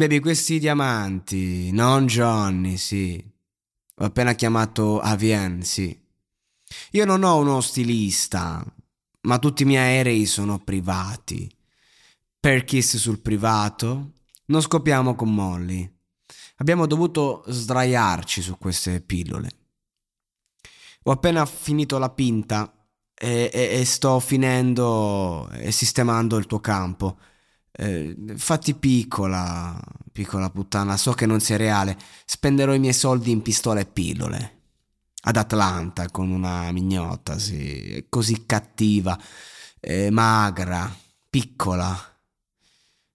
Baby, questi diamanti, non Johnny, sì. Ho appena chiamato Avien, sì. Io non ho uno stilista, ma tutti i miei aerei sono privati. Per Kiss sul privato, non scopiamo con Molly. Abbiamo dovuto sdraiarci su queste pillole. Ho appena finito la pinta e, e, e sto finendo e sistemando il tuo campo. Eh, fatti piccola, piccola puttana, so che non sei reale. Spenderò i miei soldi in pistole e pillole. Ad Atlanta con una mignotta, sì, così cattiva, eh, magra, piccola.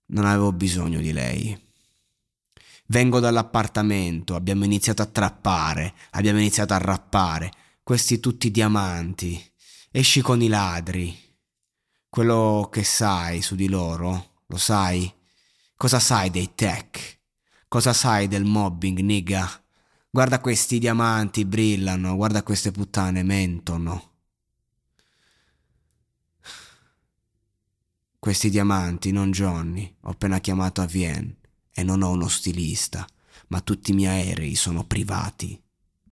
Non avevo bisogno di lei. Vengo dall'appartamento, abbiamo iniziato a trappare, abbiamo iniziato a rappare. Questi tutti diamanti. Esci con i ladri. Quello che sai su di loro lo sai? Cosa sai dei tech? Cosa sai del mobbing, nigga? Guarda questi diamanti brillano, guarda queste puttane mentono. Questi diamanti, non Johnny, ho appena chiamato a Vienne e non ho uno stilista, ma tutti i miei aerei sono privati.